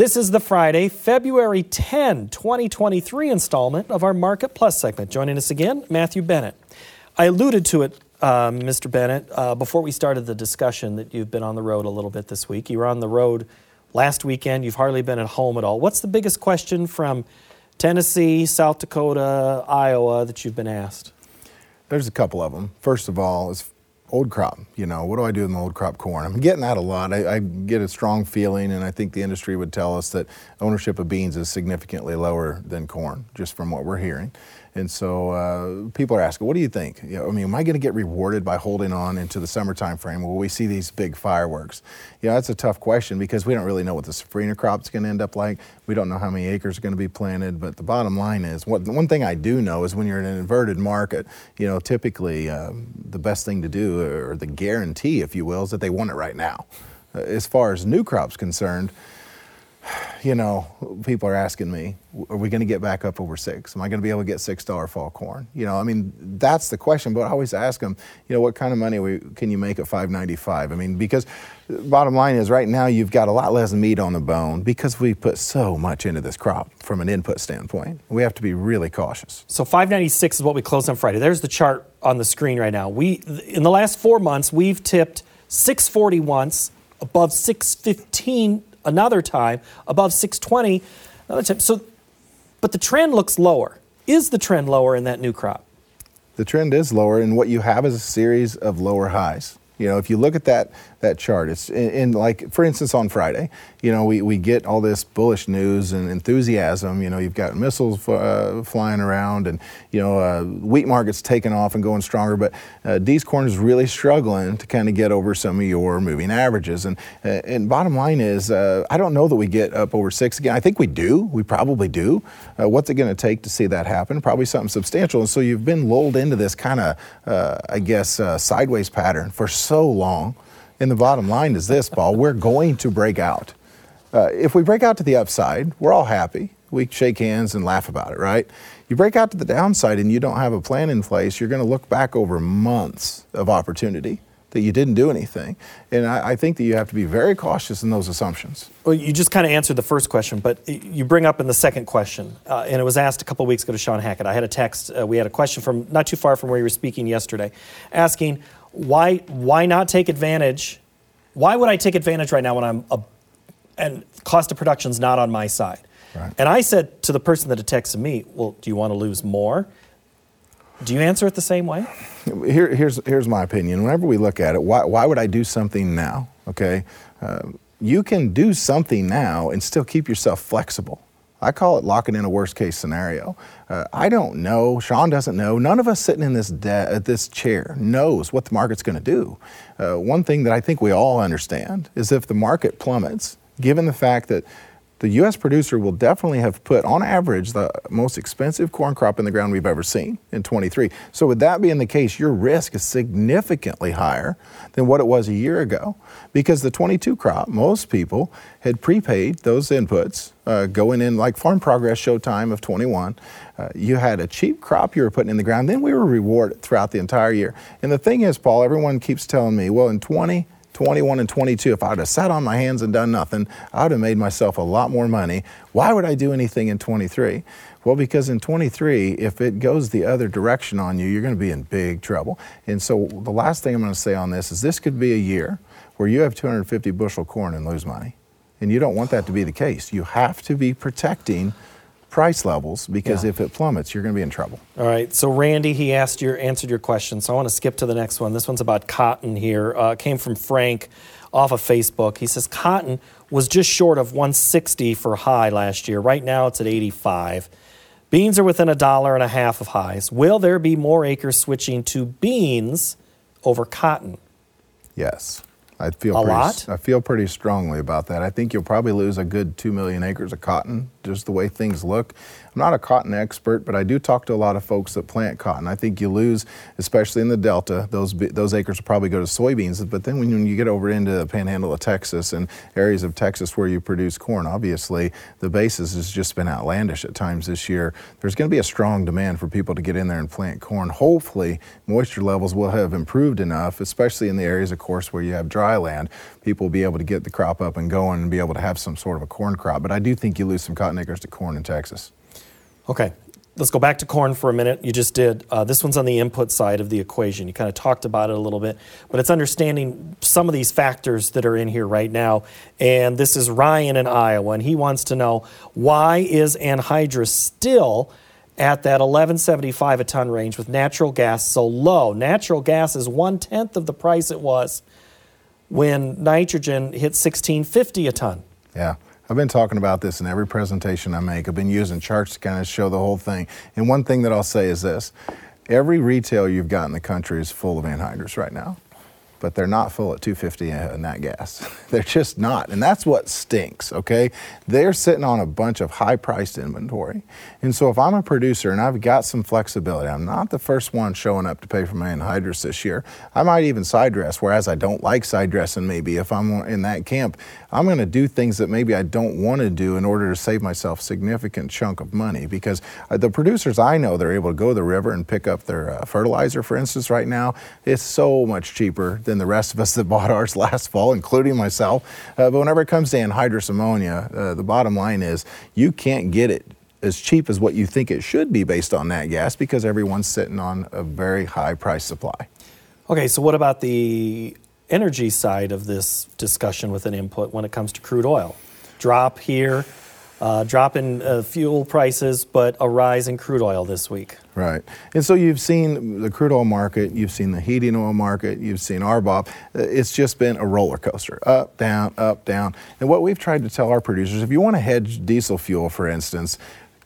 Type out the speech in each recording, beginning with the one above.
This is the Friday, February 10, 2023 installment of our Market Plus segment. Joining us again, Matthew Bennett. I alluded to it, Mr. Bennett, uh, before we started the discussion that you've been on the road a little bit this week. You were on the road last weekend. You've hardly been at home at all. What's the biggest question from Tennessee, South Dakota, Iowa that you've been asked? There's a couple of them. First of all, is old crop. You know, what do I do with my old crop corn? I'm getting that a lot. I, I, get a strong feeling, and I think the industry would tell us that ownership of beans is significantly lower than corn, just from what we're hearing. And so uh, people are asking, what do you think? You know, I mean, am I going to get rewarded by holding on into the summertime frame? Will we see these big fireworks? You know, that's a tough question because we don't really know what the safrinha crop is going to end up like. We don't know how many acres are going to be planted. But the bottom line is, what, one thing I do know is when you're in an inverted market, you know, typically um, the best thing to do, or the guarantee, if you will, is that they want it right now. Uh, as far as new crops concerned, you know, people are asking me, are we going to get back up over six? Am I going to be able to get six dollar fall corn? You know, I mean, that's the question. But I always ask them, you know, what kind of money we, can you make at five ninety five? I mean, because uh, bottom line is, right now you've got a lot less meat on the bone because we put so much into this crop from an input standpoint. We have to be really cautious. So five ninety six is what we closed on Friday. There's the chart on the screen right now. We in the last four months we've tipped six forty once, above six fifteen another time, above 620 another time. So, but the trend looks lower. Is the trend lower in that new crop? The trend is lower, and what you have is a series of lower highs. You know, if you look at that that chart, it's in, like, for instance, on Friday, you know, we, we get all this bullish news and enthusiasm. You know, you've got missiles uh, flying around, and you know, uh, wheat market's taking off and going stronger. But uh, D's corn is really struggling to kind of get over some of your moving averages. And uh, and bottom line is, uh, I don't know that we get up over six again. I think we do. We probably do. Uh, what's it going to take to see that happen? Probably something substantial. And so you've been lulled into this kind of, I guess, sideways pattern for so long. And the bottom line is this, Paul we're going to break out. Uh, if we break out to the upside, we're all happy. We shake hands and laugh about it, right? You break out to the downside and you don't have a plan in place, you're going to look back over months of opportunity that you didn't do anything. And I, I, think that you have to be very cautious in those assumptions. Well, you just kind of answered the first question, but you bring up in the second question, uh, and it was asked a couple weeks ago to Sean Hackett. I had a text, uh, we had a question from not too far from where you were speaking yesterday, asking, why why not take advantage? Why would I take advantage right now when I'm a, and cost of production's not on my side? Right. And I said to the person that had texted me, "Well, do you want to lose more?" Do you answer it the same way? Here, here's here's my opinion. Whenever we look at it, why why would I do something now? Okay, uh, you can do something now and still keep yourself flexible. I call it locking in a worst case scenario. Uh, I don't know. Sean doesn't know. None of us sitting in this de- uh, this chair knows what the market's going to do. Uh, one thing that I think we all understand is if the market plummets, given the fact that the U.S. producer will definitely have put, on average, the most expensive corn crop in the ground we've ever seen in 23. So, with that being the case, your risk is significantly higher than what it was a year ago because the 22 crop, most people had prepaid those inputs uh, going in, like Farm Progress Showtime of 21. Uh, you had a cheap crop you were putting in the ground, then we were rewarded throughout the entire year. And the thing is, Paul, everyone keeps telling me, well, in 20, 21 and 22, if I would have sat on my hands and done nothing, I would have made myself a lot more money. Why would I do anything in 23? Well, because in 23, if it goes the other direction on you, you're going to be in big trouble. And so the last thing I'm going to say on this is this could be a year where you have 250 bushel corn and lose money. And you don't want that to be the case. You have to be protecting price levels because yeah. if it plummets, you're going to be in trouble. All right. So Randy, he asked your answered your question. So I want to skip to the next one. This one's about cotton. Here uh, came from Frank off of Facebook. He says cotton was just short of 160 for high last year. Right now it's at 85. Beans are within a dollar and a half of highs. Will there be more acres switching to beans over cotton? Yes. I feel a pretty, lot. I feel pretty strongly about that. I think you'll probably lose a good two million acres of cotton just the way things look. I'm not a cotton expert, but I do talk to a lot of folks that plant cotton. I think you lose, especially in the Delta, those those acres will probably go to soybeans. But then when you get over into the panhandle of Texas and areas of Texas where you produce corn, obviously the basis has just been outlandish at times this year. There's going to be a strong demand for people to get in there and plant corn. Hopefully, moisture levels will have improved enough, especially in the areas, of course, where you have dry land. People will be able to get the crop up and going and be able to have some sort of a corn crop. But I do think you lose some cotton acres to corn in Texas. Okay, let's go back to corn for a minute. You just did. Uh, this one's on the input side of the equation. You kind of talked about it a little bit, but it's understanding some of these factors that are in here right now. And this is Ryan in Iowa, and he wants to know why is anhydrous still at that 1175 a ton range with natural gas so low? Natural gas is one tenth of the price it was when nitrogen hit 1650 a ton. Yeah. I've been talking about this in every presentation I make. I've been using charts to kind of show the whole thing. And one thing that I'll say is this every retail you've got in the country is full of anhydrous right now but they're not full at 250 in that gas. they're just not. And that's what stinks, okay? They're sitting on a bunch of high priced inventory. And so if I'm a producer and I've got some flexibility, I'm not the first one showing up to pay for my anhydrous this year. I might even side dress, whereas I don't like side dressing maybe if I'm in that camp. I'm going to do things that maybe I don't want to do in order to save myself a significant chunk of money because uh, the producers I know they're able to go to the river and pick up their uh, fertilizer for instance right now. It's so much cheaper than the rest of us that bought ours last fall, including myself. Uh, but whenever it comes to anhydrous ammonia, uh, the bottom line is you can't get it as cheap as what you think it should be based on that gas because everyone's sitting on a very high price supply. Okay, so what about the energy side of this discussion with an input when it comes to crude oil? Drop here, uh, drop in uh, fuel prices, but a rise in crude oil this week. Right. And so you've seen the crude oil market, you've seen the heating oil market, you've seen RBOB. Uh, it's just been a roller coaster up, down, up, down. And what we've tried to tell our producers if you want to hedge diesel fuel, for instance,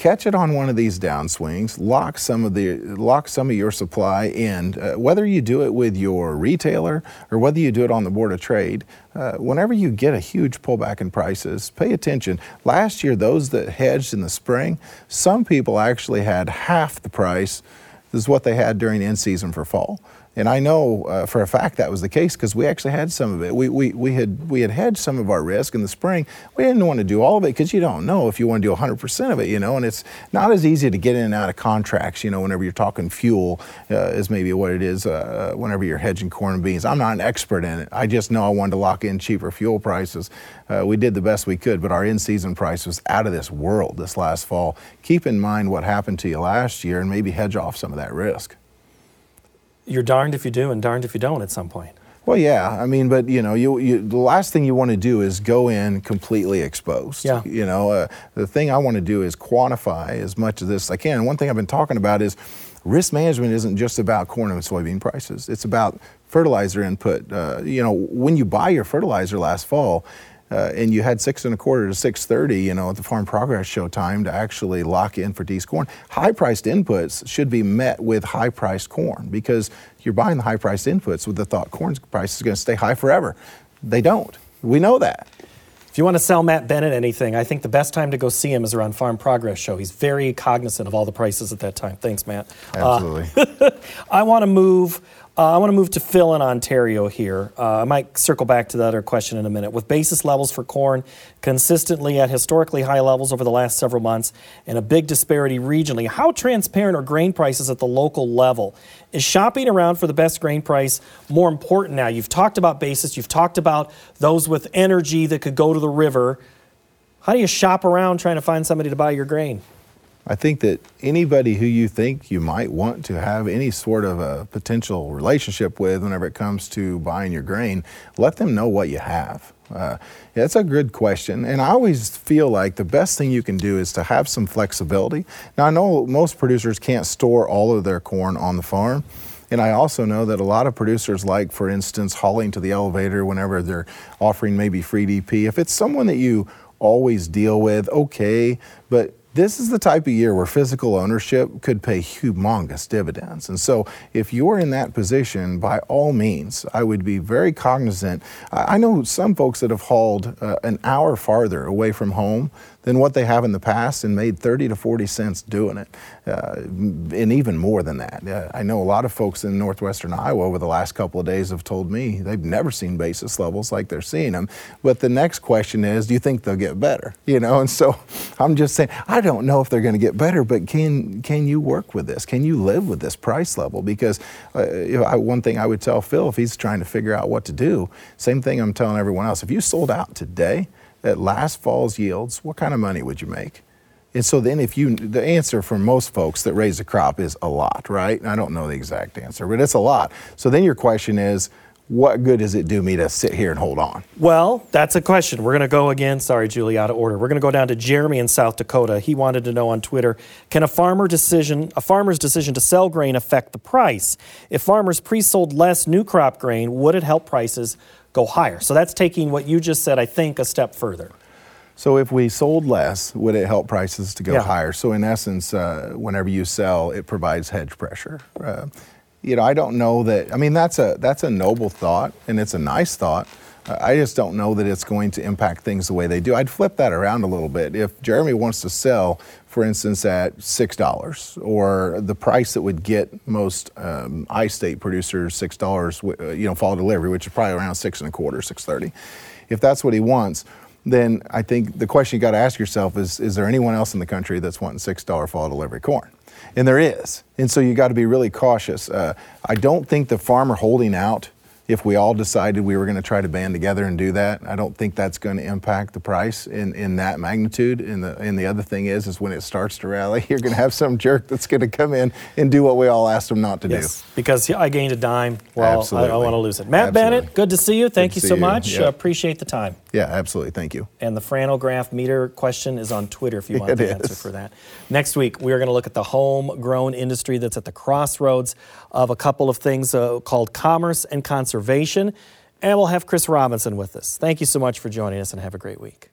catch it on one of these downswings, lock some of the lock some of your supply in. Uh, whether you do it with your retailer or whether you do it on the board of trade, uh, whenever you get a huge pullback in prices, pay attention. Last year, those that hedged in the spring, some people actually had half the price. This is what they had during in season for fall. And I know uh, for a fact that was the case because we actually had some of it. We, we, we, had, we had hedged some of our risk in the spring. We didn't want to do all of it because you don't know if you want to do 100% of it, you know, and it's not as easy to get in and out of contracts, you know, whenever you're talking fuel, uh, is maybe what it is uh, whenever you're hedging corn and beans. I'm not an expert in it. I just know I wanted to lock in cheaper fuel prices. Uh, we did the best we could, but our in season price was out of this world this last fall. Keep in mind what happened to you last year and maybe hedge off some of that risk you're darned if you do and darned if you don't at some point. Well, yeah, I mean, but you know, you, you the last thing you want to do is go in completely exposed. Yeah. You know, uh, the thing I want to do is quantify as much of this as I can. One thing I've been talking about is risk management isn't just about corn and soybean prices. It's about fertilizer input. Uh, you know, when you buy your fertilizer last fall, uh, and you had six and a quarter to six thirty, you know, at the Farm Progress Show time to actually lock in for D's corn. High-priced inputs should be met with high-priced corn because you're buying the high-priced inputs with the thought corn price is going to stay high forever. They don't. We know that. If you want to sell Matt Bennett anything, I think the best time to go see him is around Farm Progress Show. He's very cognizant of all the prices at that time. Thanks, Matt. Absolutely. Uh, I want to move uh, I want to move to Phil in Ontario here. Uh, I might circle back to the other question in a minute. With basis levels for corn consistently at historically high levels over the last several months and a big disparity regionally, how transparent are grain prices at the local level? Is shopping around for the best grain price more important now? You've talked about basis, you've talked about those with energy that could go to the river. How do you shop around trying to find somebody to buy your grain? I think that anybody who you think you might want to have any sort of a potential relationship with whenever it comes to buying your grain, let them know what you have. Uh, yeah, that's a good question. And I always feel like the best thing you can do is to have some flexibility. Now, I know most producers can't store all of their corn on the farm. And I also know that a lot of producers like, for instance, hauling to the elevator whenever they're offering maybe free DP. If it's someone that you always deal with, okay, but this is the type of year where physical ownership could pay humongous dividends. And so, if you're in that position, by all means, I would be very cognizant. I know some folks that have hauled uh, an hour farther away from home than what they have in the past and made 30 to 40 cents doing it, uh, and even more than that. Uh, I know a lot of folks in northwestern Iowa over the last couple of days have told me they've never seen basis levels like they're seeing them. But the next question is, do you think they'll get better? You know, and so I'm just saying, I don't know if they're going to get better, but can can you work with this? Can you live with this price level? Because uh, I, one thing I would tell Phil if he's trying to figure out what to do, same thing I'm telling everyone else. If you sold out today at last fall's yields, what kind of money would you make? And so then if you, the answer for most folks that raise a crop is a lot, right? I don't know the exact answer, but it's a lot. So then your question is, what good does it do me to sit here and hold on? Well, that's a question. We're going to go again. Sorry, Julie, out of order. We're going to go down to Jeremy in South Dakota. He wanted to know on Twitter: Can a farmer decision, a farmer's decision to sell grain, affect the price? If farmers pre-sold less new crop grain, would it help prices go higher? So that's taking what you just said, I think, a step further. So if we sold less, would it help prices to go Yeah. higher? So in essence, uh, whenever you sell, it provides hedge pressure. Uh, you know, I don't know that. I mean, that's a that's a noble thought, and it's a nice thought. I just don't know that it's going to impact things the way they do. I'd flip that around a little bit. If Jeremy wants to sell, for instance, at six dollars, or the price that would get most um, I-state producers six dollars, uh, you know, fall delivery, which is probably around six and a quarter, six thirty. If that's what he wants, then I think the question you got to ask yourself is: Is there anyone else in the country that's wanting six dollar fall delivery corn? And there is. And so you got to be really cautious. Uh, I don't think the farmer holding out, if we all decided we were going to try to band together and do that, I don't think that's going to impact the price in, in that magnitude. And the, and the other thing is, is when it starts to rally, you're going to have some jerk that's going to come in and do what we all asked them not to do. Yes, because I gained a dime. Well, I, I want to lose it. Matt Absolutely. Bennett, good to see you. Thank to you so you. much. Yeah. Uh, appreciate the time. Yeah, absolutely. Thank you. And the Franograph meter question is on Twitter if you want the answer for that. Next week, we are going to look at the homegrown industry that's at the crossroads of a couple of things uh, called commerce and conservation. And we'll have Chris Robinson with us. Thank you so much for joining us and have a great week.